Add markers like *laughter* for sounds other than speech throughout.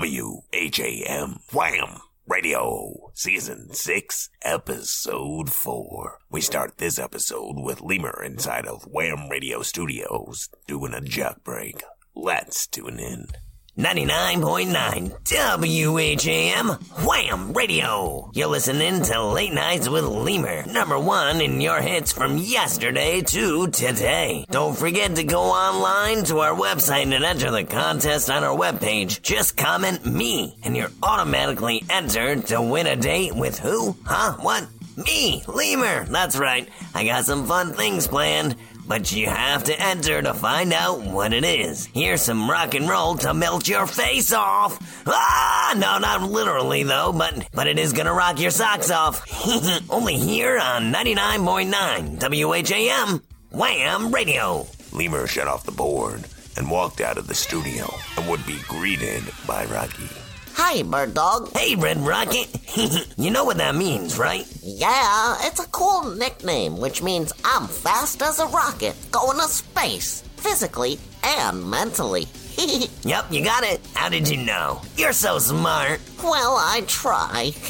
99.9 WHAM Wham Radio Season 6 Episode 4. We start this episode with Lemur inside of Wham Radio Studios doing a jock break. Let's tune in. 99.9 WHAM Wham Radio. You're listening to Late Nights with Lemur, number one in your hits from yesterday to today. Don't forget to go online to our website and enter the contest on our webpage. Just comment me, and you're automatically entered to win a date with who? Huh? What? Me, Lemur. That's right. I got some fun things planned. But you have to enter to find out what it is. Here's some rock and roll to melt your face off. Ah, no, not literally though, but but it is gonna rock your socks off. *laughs* Only here on 99.9 WHAM Wham Radio. Lemur shut off the board and walked out of the studio and would be greeted by Rocky. Hi, Bird Dog. Hey, Red Rocket. *laughs* you know what that means, right? Yeah, it's a cool nickname, which means I'm fast as a rocket, going to space, physically and mentally. *laughs* Yep, you got it. How did you know? You're so smart. well, I try. *laughs*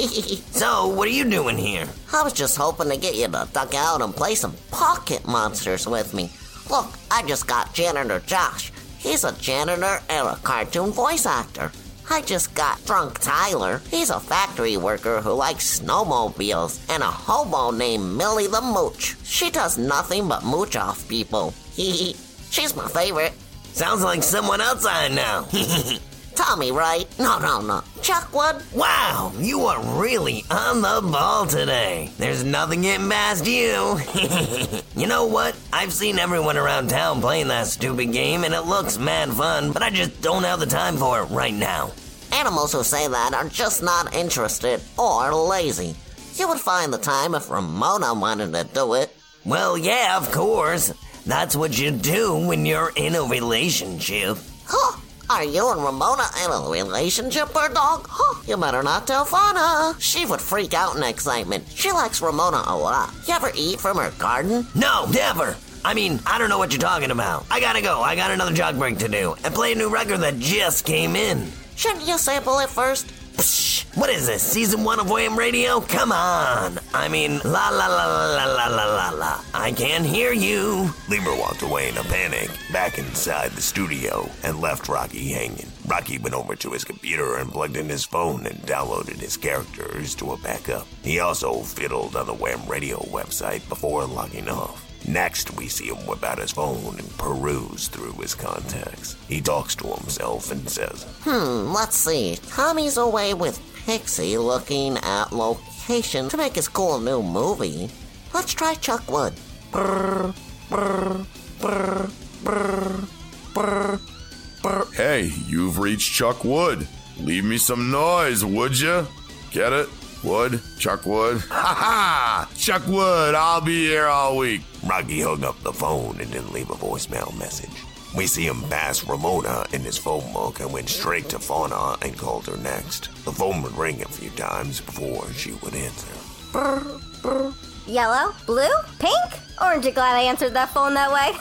So, what are you doing here? I was just hoping to get you to duck out and play some pocket monsters with me. Look, I just got Janitor Josh. He's a janitor and a cartoon voice actor. I just got Drunk Tyler. He's a factory worker who likes snowmobiles, and a hobo named Millie the Mooch. She does nothing but mooch off people. He *laughs* she's my favorite. Sounds like someone else I know. Tommy, right? No, no, no. Chuckwood? wow, you are really on the ball today. There's nothing getting past you. *laughs* you know what? I've seen everyone around town playing that stupid game, and it looks mad fun, but I just don't have the time for it right now. Animals who say that are just not interested or lazy. You would find the time if Ramona wanted to do it. Well, yeah, of course. That's what you do when you're in a relationship. Huh? Are you and Ramona in a relationship, bird dog? Huh? You better not tell Fauna. She would freak out in excitement. She likes Ramona a lot. You ever eat from her garden? No, never. I mean, I don't know what you're talking about. I gotta go. I got another jock break to do and play a new record that just came in. Shouldn't you sample it first? What is this? Season one of Wham Radio? Come on. I mean, la la la la la la la la. I can't hear you. Lemur walked away in a panic, back inside the studio, and left Rocky hanging. Rocky went over to his computer and plugged in his phone and downloaded his characters to a backup. He also fiddled on the Wham Radio website before logging off. Next, we see him whip out his phone and peruse through his contacts. He talks to himself and says, Hmm, let's see. Tommy's away with Pixie looking at location to make his cool new movie. Let's try Chuck Wood. Brr, brr, brr, brr, brr, brr. Hey, you've reached Chuck Wood. Leave me some noise, would you? Get it? Wood? Chuck Wood? *laughs* Ha ha! Chuck Wood, I'll be here all week. Rocky hung up the phone and didn't leave a voicemail message. We see him pass Ramona in his phone book and went straight to Fauna and called her next. The phone would ring a few times before she would answer. Yellow, blue, pink, orange. You glad I answered that phone that way?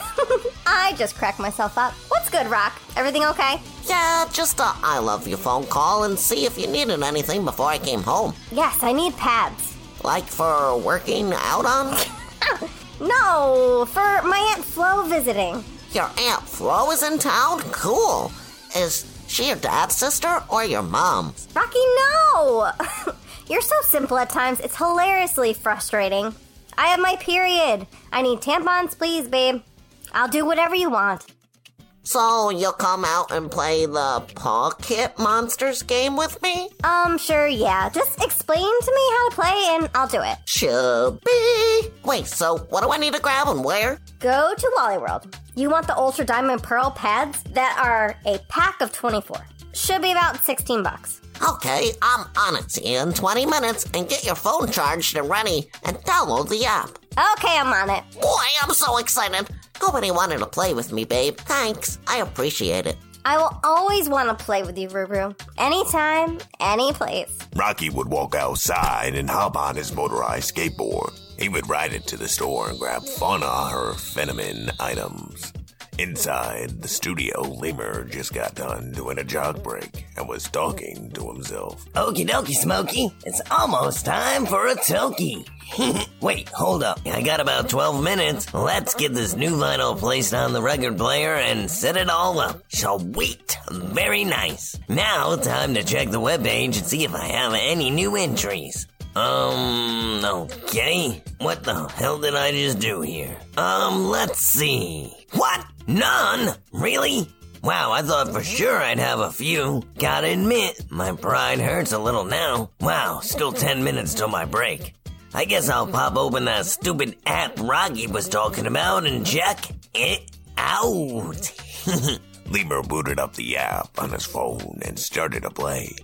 *laughs* I just cracked myself up. Good, Rock? Everything okay? Yeah, just a I love you phone call and see if you needed anything before I came home. Yes, I need pads. Like for working out on? *laughs* No, for my Aunt Flo visiting. Your Aunt Flo is in town? Cool. Is she your dad's sister or your mom? Rocky, no! *laughs* You're so simple at times, it's hilariously frustrating. I have my period. I need tampons, please, babe. I'll do whatever you want. So you'll come out and play the Pocket Monsters game with me? Um, sure, yeah. Just explain to me how to play and I'll do it. Should be. Wait, so what do I need to grab and where? Go to Wally World. You want the Ultra Diamond Pearl pads that are a pack of 24. Should be about 16 bucks. Okay, I'm on it. In 20 minutes and get your phone charged and ready and download the app. Okay, I'm on it. Boy, I'm so excited. Nobody wanted to play with me, babe. Thanks. I appreciate it. I will always want to play with you, Ruru. Anytime, any place. Rocky would walk outside and hop on his motorized skateboard. He would ride it to the store and grab Fauna her feminine items. Inside the studio, Lemur just got done doing a jock break and was talking to himself. Okie dokie, Smokey. It's almost time for a tokie. *laughs* Wait, hold up. I got about 12 minutes. Let's get this new vinyl placed on the record player and set it all up. Sweet. Very nice. Now, time to check the webpage and see if I have any new entries. Um, okay. What the hell did I just do here? Um, let's see. What? None? Really? Wow, I thought for sure I'd have a few. Gotta admit, my pride hurts a little now. Wow, still 10 minutes till my break. I guess I'll pop open that stupid app Rocky was talking about and check it out. *laughs* Lemur booted up the app on his phone and started to play.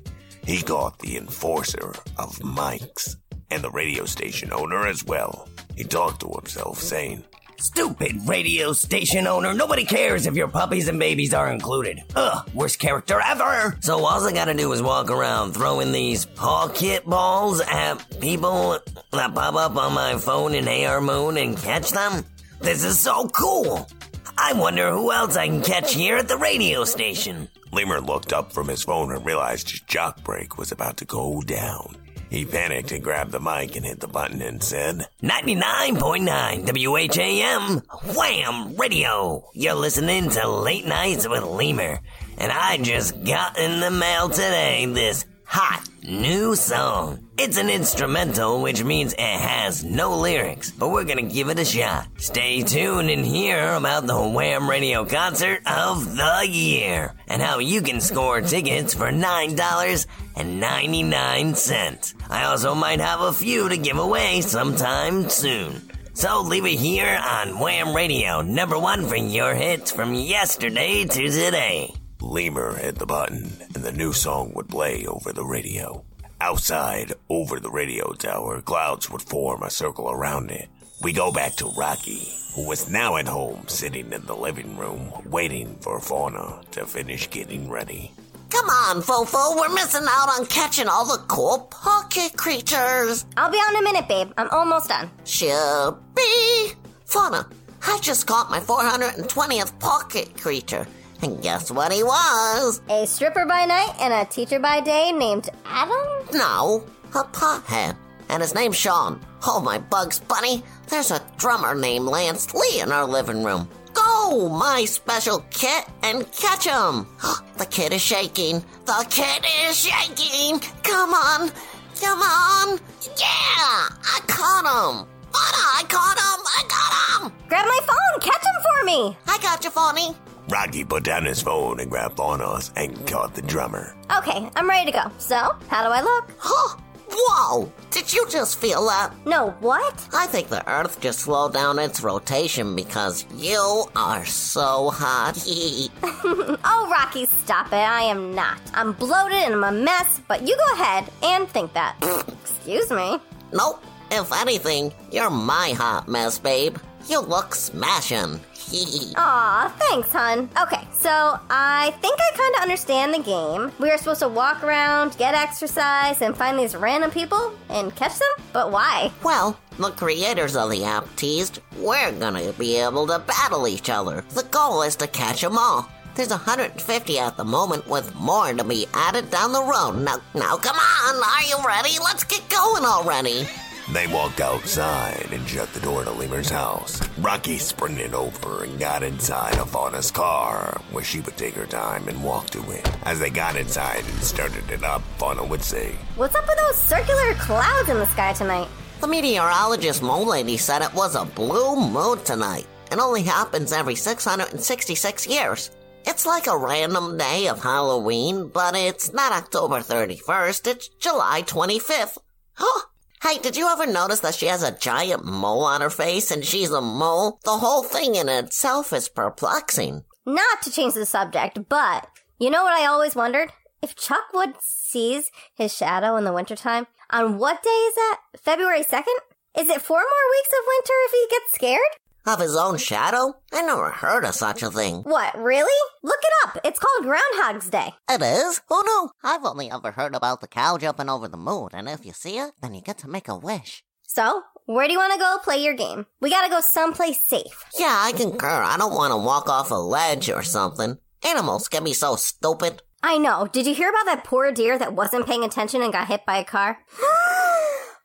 He got the enforcer of mics and the radio station owner as well. He talked to himself, saying, Stupid radio station owner. Nobody cares if your puppies and babies are included. Ugh, worst character ever. So all I gotta do is walk around throwing these pocket balls at people that pop up on my phone in AR Moon and catch them? This is so cool. I wonder who else I can catch here at the radio station. Lemur looked up from his phone and realized his jock break was about to go down. He panicked and grabbed the mic and hit the button and said, 99.9 WHAM Wham Radio. You're listening to Late Nights with Lemur. And I just got in the mail today this hot new song. It's an instrumental, which means it has no lyrics, but we're gonna give it a shot. Stay tuned and hear about the Wham Radio concert of the year and how you can score tickets for $9.99. I also might have a few to give away sometime soon. So leave it here on Wham Radio, number one for your hits from yesterday to today. Lemur hit the button and the new song would play over the radio. Outside, over the radio tower, clouds would form a circle around it. We go back to Rocky, who was now at home, sitting in the living room, waiting for Fauna to finish getting ready. Come on, Fofo, we're missing out on catching all the cool pocket creatures. I'll be on in a minute, babe. I'm almost done. Shippy! Fauna, I just caught my 420th pocket creature. And *laughs* guess what he was? A stripper by night and a teacher by day named Adam? No, a pothead. And his name's Sean. Oh, my Bugs Bunny, there's a drummer named Lance Lee in our living room. Go, my special kit, and catch him. *gasps* the kid is shaking. The kid is shaking. Come on, come on. Yeah, I caught him. Fauna, I caught him. I got him. Grab my phone. Catch him for me. I got you, Fawny. Rocky put down his phone and grabbed Fauna and caught the drummer. Okay, I'm ready to go. So, how do I look? Huh. Whoa! Did you just feel that? No, what? I think the Earth just slowed down its rotation because you are so hot. *laughs* oh, Rocky, stop it. I am not. I'm bloated and I'm a mess, but you go ahead and think that. Excuse me. Nope. If anything, you're my hot mess, babe. You look smashing. *laughs* Aw, thanks, hun. Okay, so I think I kind of understand the game. We are supposed to walk around, get exercise, and find these random people and catch them? But why? Well, the creators of the app teased we're gonna be able to battle each other. The goal is to catch them all. There's 150 at the moment, with more to be added down the road. Now, now, come on! Are you ready? Let's get going already. They walked outside and shut the door to Lemur's house. Rocky sprinted over and got inside of Fauna's car, where she would take her time and walk to it. As they got inside and started it up, Fauna would say, What's up with those circular clouds in the sky tonight? The meteorologist Mole Lady said it was a blue moon tonight. It only happens every 666 years. It's like a random day of Halloween, but it's not October 31st, it's July 25th. Huh? Hey, did you ever notice that she has a giant mole on her face and she's a mole? The whole thing in itself is perplexing. Not to change the subject, but you know what I always wondered? If Chuck Wood sees his shadow in the wintertime, on what day is that? February 2nd? Is it four more weeks of winter if he gets scared? Of his own shadow? I never heard of such a thing. What, really? Look it up. It's called Groundhog's Day. It is? Oh no. I've only ever heard about the cow jumping over the moon, and if you see it, then you get to make a wish. So, where do you want to go play your game? We gotta go someplace safe. Yeah, I concur. I don't want to walk off a ledge or something. Animals can be so stupid. I know. Did you hear about that poor deer that wasn't paying attention and got hit by a car? *gasps* *gasps* *gasps*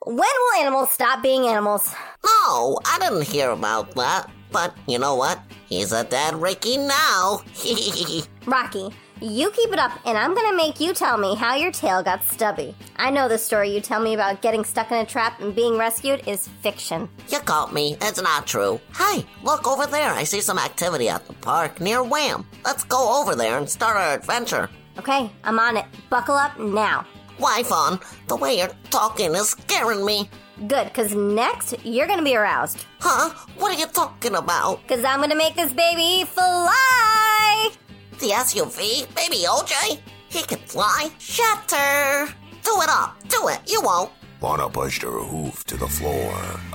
when will animals stop being animals? No, I didn't hear about that. But you know what? He's a dead Ricky now. *laughs* Rocky, you keep it up, and I'm gonna make you tell me how your tail got stubby. I know the story you tell me about getting stuck in a trap and being rescued is fiction. you caught me. It's not true. Hey, look over there. I see some activity at the park near Wham. Let's go over there and start our adventure. Okay, I'm on it. Buckle up now. Why, Fawn? The way you're talking is scaring me. Good, because next you're gonna be aroused. Huh? What are you talking about? Because I'm gonna make this baby fly! The SUV? Baby OJ? He can fly? Shatter! Do it up! Do it! You won't! Fauna pushed her hoof to the floor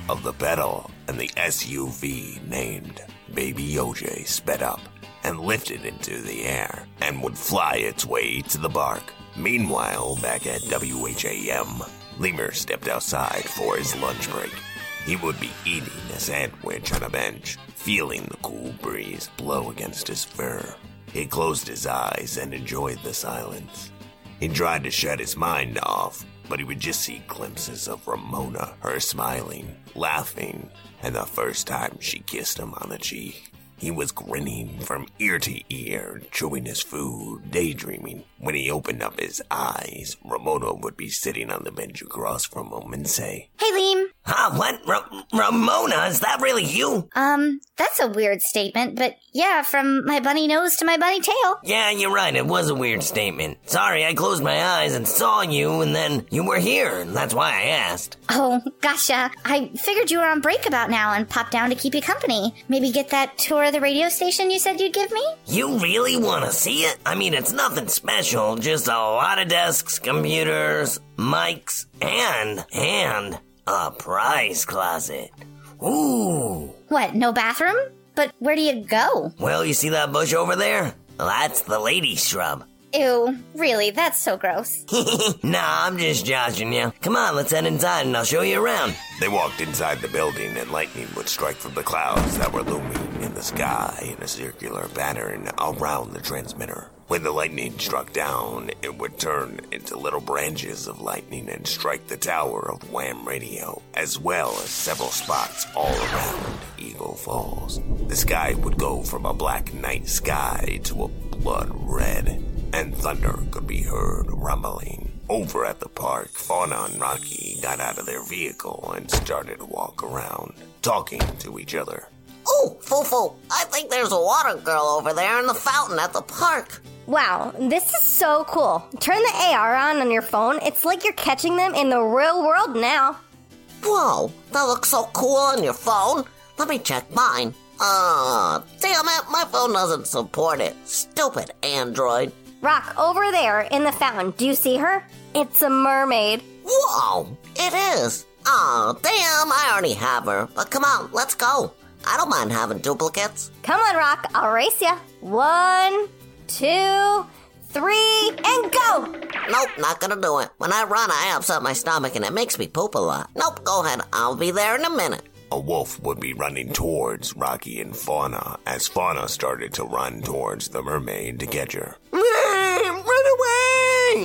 of the pedal, and the SUV named Baby OJ sped up and lifted into the air and would fly its way to the park. Meanwhile, back at WHAM, Lemur stepped outside for his lunch break. He would be eating a sandwich on a bench, feeling the cool breeze blow against his fur. He closed his eyes and enjoyed the silence. He tried to shut his mind off, but he would just see glimpses of Ramona, her smiling, laughing, and the first time she kissed him on the cheek. He was grinning from ear to ear, chewing his food, daydreaming. When he opened up his eyes, Ramona would be sitting on the bench across from him and say, Hey, Liam. Huh, what? Ra- Ramona, is that really you? Um, that's a weird statement, but yeah, from my bunny nose to my bunny tail. Yeah, you're right. It was a weird statement. Sorry, I closed my eyes and saw you, and then you were here, and that's why I asked. Oh, gotcha. I figured you were on break about now and popped down to keep you company. Maybe get that tour of the radio station you said you'd give me? You really want to see it? I mean, it's nothing special, just a lot of desks, computers, mics, and, and a prize closet. Ooh. What, no bathroom? But where do you go? Well, you see that bush over there? That's the lady shrub. Ew, really, that's so gross. *laughs* nah, I'm just joshing you. Come on, let's head inside and I'll show you around. They walked inside the building, and lightning would strike from the clouds that were looming in the sky in a circular pattern around the transmitter. When the lightning struck down, it would turn into little branches of lightning and strike the tower of Wham Radio, as well as several spots all around Eagle Falls. The sky would go from a black night sky to a blood red, and thunder could be heard rumbling. Over at the park, Fauna and Rocky got out of their vehicle and started to walk around, talking to each other. Ooh, Fufu, I think there's a water girl over there in the fountain at the park. Wow, this is so cool. Turn the AR on on your phone. It's like you're catching them in the real world now. Whoa, that looks so cool on your phone. Let me check mine. Uh, damn it, my phone doesn't support it. Stupid Android. Rock, over there in the fountain. Do you see her? It's a mermaid. Whoa, it is. Oh, damn, I already have her. But come on, let's go. I don't mind having duplicates. Come on, Rock. I'll race ya. One, two, three, and go! Nope, not gonna do it. When I run, I upset my stomach and it makes me poop a lot. Nope, go ahead. I'll be there in a minute. A wolf would be running towards Rocky and Fauna as Fauna started to run towards the mermaid to catch her.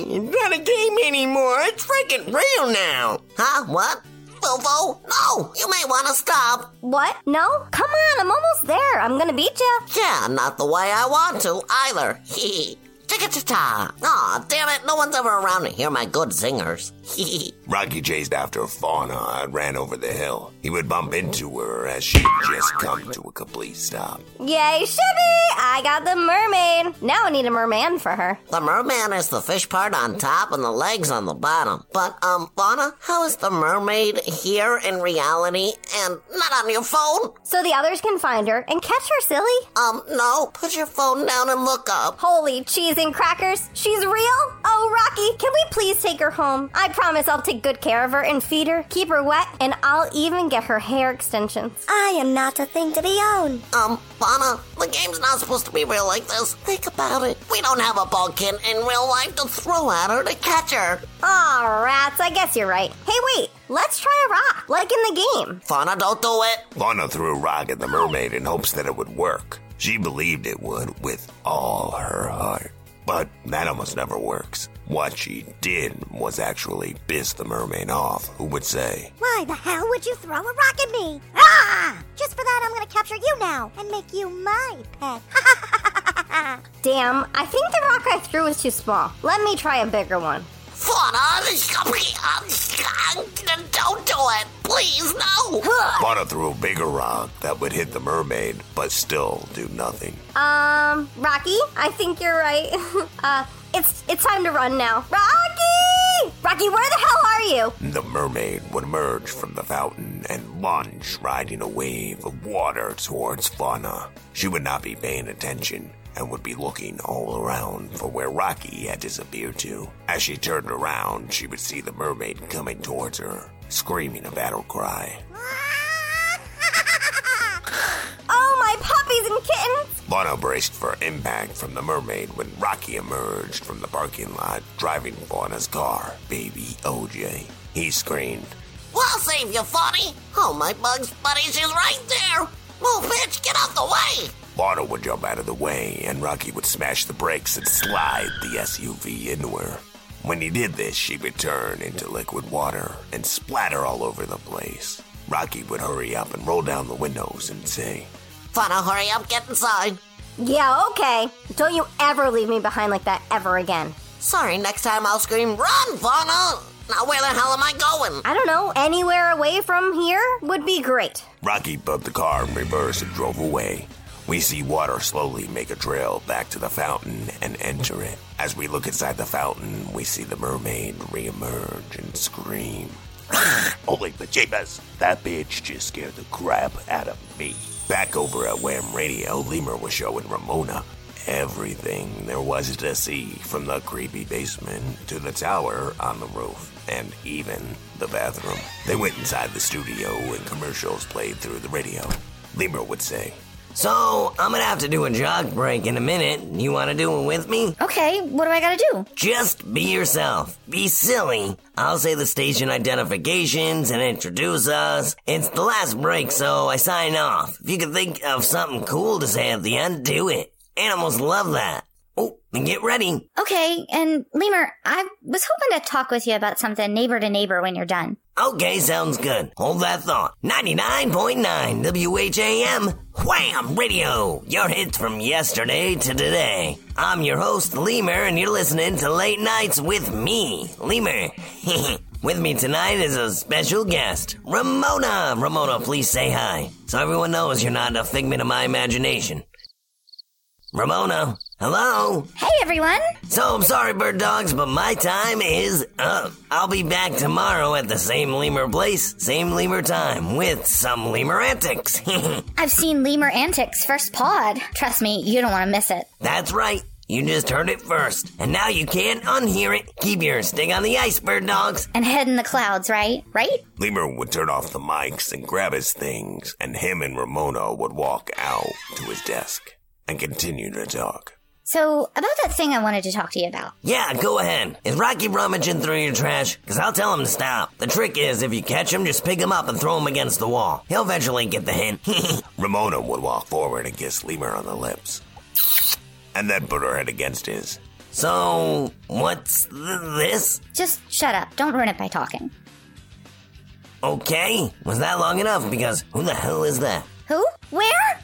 Run! It's not a game anymore. It's freaking real now. Huh? What? Fufu? No, you may want to stop. What? No? Come on, I'm almost there. I'm gonna beat ya. Yeah, not the way I want to either. *laughs* Hee Chicka-cha-cha. Aw, damn it, no one's ever around to hear my good zingers. Hee *laughs* Rocky chased after Fauna and ran over the hill. He would bump into her as she had just come to a complete stop. Yay, Shibby! I got the mermaid. Now I need a merman for her. The merman is the fish part on top and the legs on the bottom. But, um, Fauna, how is the mermaid here in reality and not on your phone? So the others can find her and catch her, silly. Um, no, put your phone down and look up. Holy cheesy and crackers. She's real? Oh, Rocky, can we please take her home? I promise I'll take good care of her and feed her, keep her wet, and I'll even get her hair extensions. I am not a thing to be owned. Um, Fauna, the game's not supposed to be real like this. Think about it. We don't have a ball kid in real life to throw at her to catch her. Aw, rats, I guess you're right. Hey, wait, let's try a rock, like in the game. Fauna, don't do it. Fauna threw a rock at the mermaid in hopes that it would work. She believed it would with all her heart. But that almost never works. What she did was actually piss the mermaid off, who would say, Why the hell would you throw a rock at me? Ah! Just for that, I'm gonna capture you now and make you my pet. *laughs* Damn, I think the rock I threw was too small. Let me try a bigger one. Fauna, don't do it. Please, no. *laughs* Fauna threw a bigger rock that would hit the mermaid, but still do nothing. Um, Rocky, I think you're right. *laughs* uh, it's it's time to run now. Rocky! Rocky, where the hell are you? The mermaid would emerge from the fountain and lunge, riding a wave of water towards Fauna. She would not be paying attention and would be looking all around for where Rocky had disappeared to. As she turned around, she would see the mermaid coming towards her, screaming a battle cry. Oh, my puppies and kittens! Fauna braced for impact from the mermaid when Rocky emerged from the parking lot, driving Fauna's car, Baby OJ. He screamed, We'll save you, Funny. Oh, my Bugs Buddy, she's right there. Move, bitch, get out the way. Fauna would jump out of the way, and Rocky would smash the brakes and slide the SUV into her. When he did this, she would turn into liquid water and splatter all over the place. Rocky would hurry up and roll down the windows and say, Fauna, hurry up, get inside. Yeah, okay. Don't you ever leave me behind like that ever again. Sorry, next time I'll scream, Run, Fauna! Now, where the hell am I going? I don't know, anywhere away from here would be great. Rocky put the car in reverse and drove away. We see water slowly make a trail back to the fountain and enter it. As we look inside the fountain, we see the mermaid reemerge and scream. *laughs* Holy pajamas! That bitch just scared the crap out of me. Back over at Wham Radio, Lemur was showing Ramona everything there was to see from the creepy basement to the tower on the roof and even the bathroom. They went inside the studio and commercials played through the radio. Lemur would say, So, I'm gonna have to do a jock break in a minute. You wanna do it with me? Okay, what do I gotta do? Just be yourself. Be silly. I'll say the station identifications and introduce us. It's the last break, so I sign off. If you can think of something cool to say at the end, do it. Animals love that. Oh, and get ready. Okay, and Lemur, I was hoping to talk with you about something neighbor to neighbor when you're done. Okay, sounds good. Hold that thought. 99.9 WHAM Wham Radio. Your hits from yesterday to today. I'm your host, Lemur, and you're listening to Late Nights with me, Lemur. *laughs* with me tonight is a special guest, Ramona. Ramona, please say hi. So everyone knows you're not a figment of my imagination. Ramona, hello? Hey everyone! So I'm sorry, bird dogs, but my time is up. I'll be back tomorrow at the same lemur place, same lemur time, with some lemur antics. *laughs* I've seen Lemur Antics first pod. Trust me, you don't want to miss it. That's right. You just heard it first, and now you can't unhear it. Keep your stick on the ice, bird dogs. And head in the clouds, right? Right? Lemur would turn off the mics and grab his things, and him and Ramona would walk out to his desk and continue to talk. So, about that thing I wanted to talk to you about. Yeah, go ahead. Is Rocky rummaging through your trash? Because I'll tell him to stop. The trick is, if you catch him, just pick him up and throw him against the wall. He'll eventually get the hint. *laughs* Ramona would walk forward and kiss Lemur on the lips, and then put her head against his. so, what's th- this? Just shut up. Don't ruin it by talking. Okay, was that long enough? Because who the hell is that? Who? Where?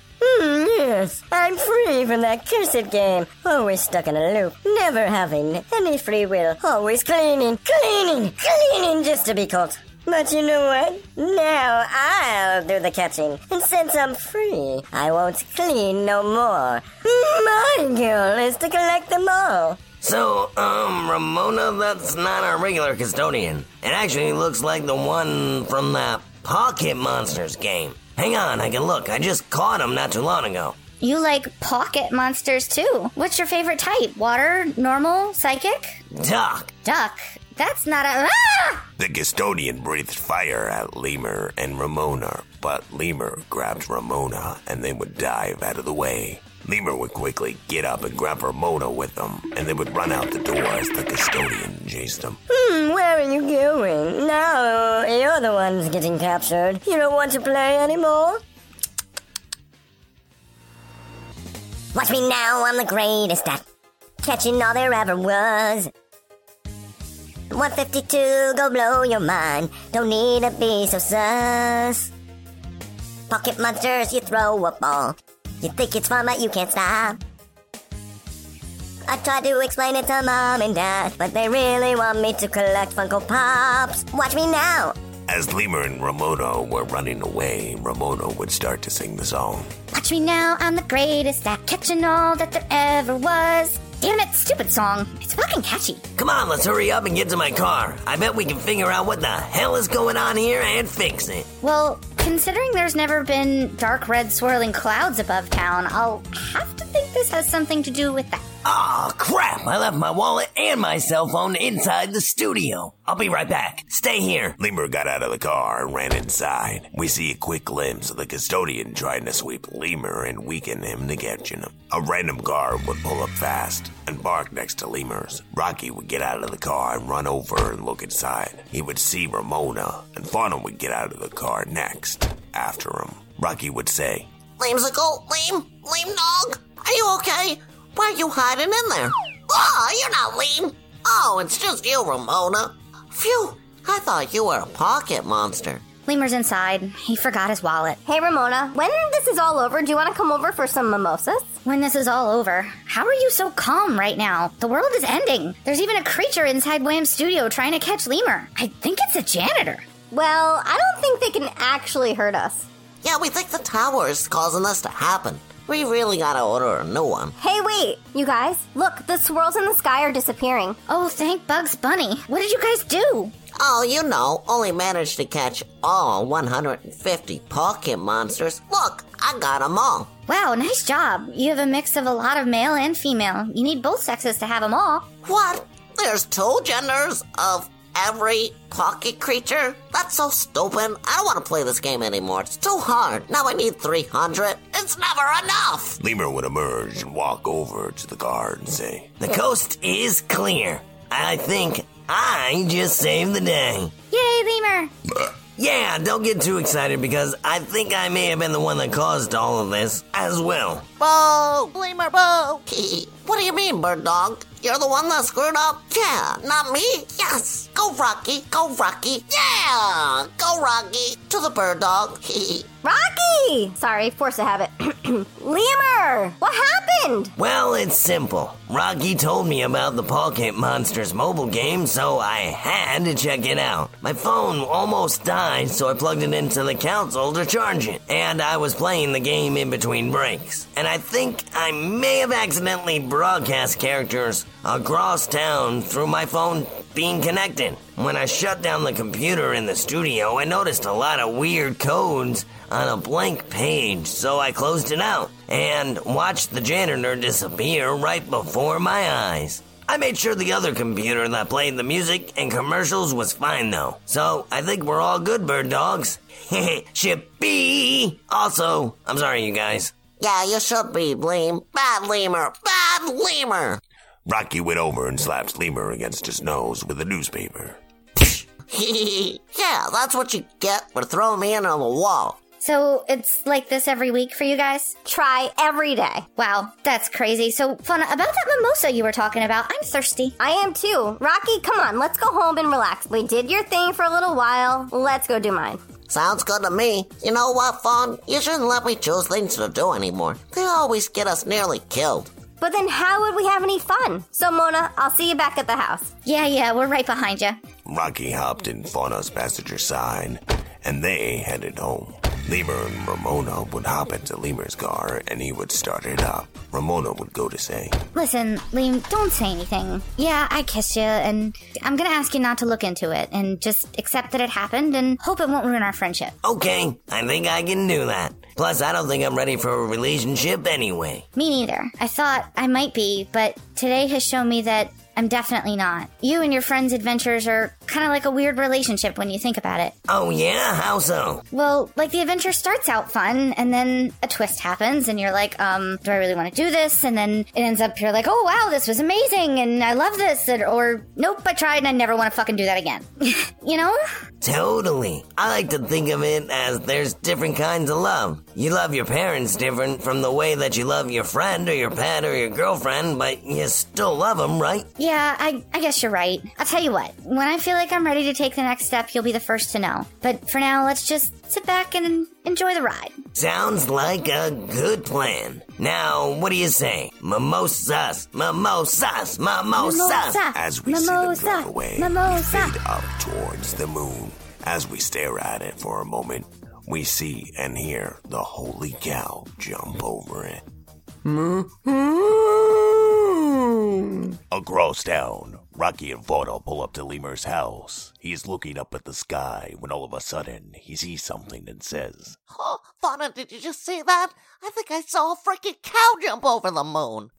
I'm free from that cursed game. Always stuck in a loop, never having any free will. Always cleaning, cleaning, cleaning just to be caught. But you know what? Now I'll do the catching. And since I'm free, I won't clean no more. My goal is to collect them all. So, um, Ramona, that's not our regular custodian. It actually looks like the one from that Pocket Monsters game. Hang on, I can look. I just caught him not too long ago. you like pocket monsters too. What's your favorite type? Water, normal, psychic? Duck. Duck. That's not a. Ah! The custodian breathed fire at Lemur and Ramona, but Lemur grabbed Ramona and they would dive out of the way. Lemur would quickly get up and grab Ramona with them, and they would run out the door as the custodian chased them. Hmm, where are you going? Now you're the ones getting captured. You don't want to play anymore? Watch me now, I'm the greatest at catching all there ever was. 152, go blow your mind. Don't need to be so sus. Pocket monsters, you throw a ball. You think it's fun, but you can't stop. I tried to explain it to mom and dad, but they really want me to collect Funko Pops. Watch me now. As Lemur and Ramona were running away, Ramona would start to sing the song. Watch me now, I'm the greatest at catching all that there ever was. Damn it, stupid song. It's fucking catchy. Come on, let's hurry up and get to my car. I bet we can figure out what the hell is going on here and fix it. Well, considering there's never been dark red swirling clouds above town, I'll have to think this has something to do with that. Oh, crap! I left my wallet and my cell phone inside the studio. I'll be right back. Stay here. Lemur got out of the car and ran inside. We see a quick glimpse of the custodian trying to sweep Lemur and weaken him to catching him. A random guard would pull up fast and bark next to Lemur's. Rocky would get out of the car and run over and look inside. He would see Ramona, and Fauna would get out of the car next, after him. Rocky would say, Lamesicle, lame, lame dog. Are you okay? Why are you hiding in there? Oh, you're not lame. Oh, it's just you, Ramona. Phew, I thought you were a pocket monster. Lemur's inside. He forgot his wallet. Hey, Ramona, when this is all over, do you want to come over for some mimosas? When this is all over, how are you so calm right now? The world is ending. There's even a creature inside Wham's studio trying to catch Lemur. I think it's a janitor. Well, I don't think they can actually hurt us. Yeah, we think the tower is causing this to happen. We really gotta order a new one. Hey, wait, you guys, look, the swirls in the sky are disappearing. Oh, thank Bugs Bunny. What did you guys do? Oh, you know, only managed to catch all 150 pocket monsters. Look, I got them all. Wow, nice job. You have a mix of a lot of male and female. You need both sexes to have them all. What? There's two genders of every pocket creature? That's so stupid. I don't want to play this game anymore. It's too hard. Now I need 300. It's never enough. Lemur would emerge and walk over to the guard and say, The coast is clear. I think I just saved the day. Yay, Lemur! Yeah, don't get too excited because I think I may have been the one that caused all of this as well. Boo! Lemur, boo! *laughs* what do you mean, bird dog? You're the one that screwed up? Yeah, not me. Yes. Go, Rocky. Go, Rocky. Yeah. Go, Rocky. To the bird dog. *laughs* Rocky! Sorry, force of habit. Lemur! What happened? Well, it's simple. Rocky told me about the Pocket Monsters mobile game, so I had to check it out. My phone almost died, so I plugged it into the console to charge it. And I was playing the game in between breaks. And I think I may have accidentally broadcast characters across town through my phone being connected. When I shut down the computer in the studio, I noticed a lot of weird codes on a blank page, so I closed it out and watched the janitor disappear right before my eyes. I made sure the other computer that played the music and commercials was fine though. So I think we're all good, bird dogs. *laughs* Shippy! Also, I'm sorry, you guys. Yeah, you should be, Bleem. Bad lemur. Bad lemur. Rocky went over and slapped Lemur against his nose with a newspaper. *laughs* yeah, that's what you get for throwing me in on the wall. So it's like this every week for you guys? Try every day. Wow, that's crazy. So, Fauna, about that mimosa you were talking about, I'm thirsty. I am too. Rocky, come on, let's go home and relax. We did your thing for a little while. Let's go do mine. Sounds good to me. You know what, Fawn? You shouldn't let me choose things to do anymore. They always get us nearly killed. But then how would we have any fun? So, Mona, I'll see you back at the house. Yeah, yeah, we're right behind you. Rocky hopped in Fauna's passenger side, and they headed home. Lemur and Ramona would hop into Lemur's car and he would start it up. Ramona would go to say, Listen, Liam, don't say anything. Yeah, I kissed you, and I'm gonna ask you not to look into it and just accept that it happened and hope it won't ruin our friendship. Okay, I think I can do that. Plus, I don't think I'm ready for a relationship anyway. Me neither. I thought I might be, but today has shown me that I'm definitely not. You and your friends' adventures are kind of like a weird relationship when you think about it. Oh, yeah? How so? Well, like the adventure starts out fun, and then a twist happens, and you're like, um, do I really want to do this? And then it ends up, you're like, oh wow, this was amazing, and I love this, and, or nope, I tried and I never want to fucking do that again. *laughs* you know? Totally. I like to think of it as there's different kinds of love. You love your parents different from the way that you love your friend or your pet or your girlfriend, but you still love them, right? Yeah, I, I guess you're right. I'll tell you what, when I feel like I'm ready to take the next step, you'll be the first to know. But for now, let's just sit back and enjoy the ride. Sounds like a good plan. Now, what do you say? Mimosas, mimosas, mimosas. as we Mimosa, see them drive away, mimosa. fade up towards the moon. As we stare at it for a moment, we see and hear the holy cow jump over it. Across town, Rocky and Vaughn pull up to Lemur's house. He's looking up at the sky when all of a sudden he sees something and says, Oh, Fauna, did you just see that? I think I saw a freaking cow jump over the moon.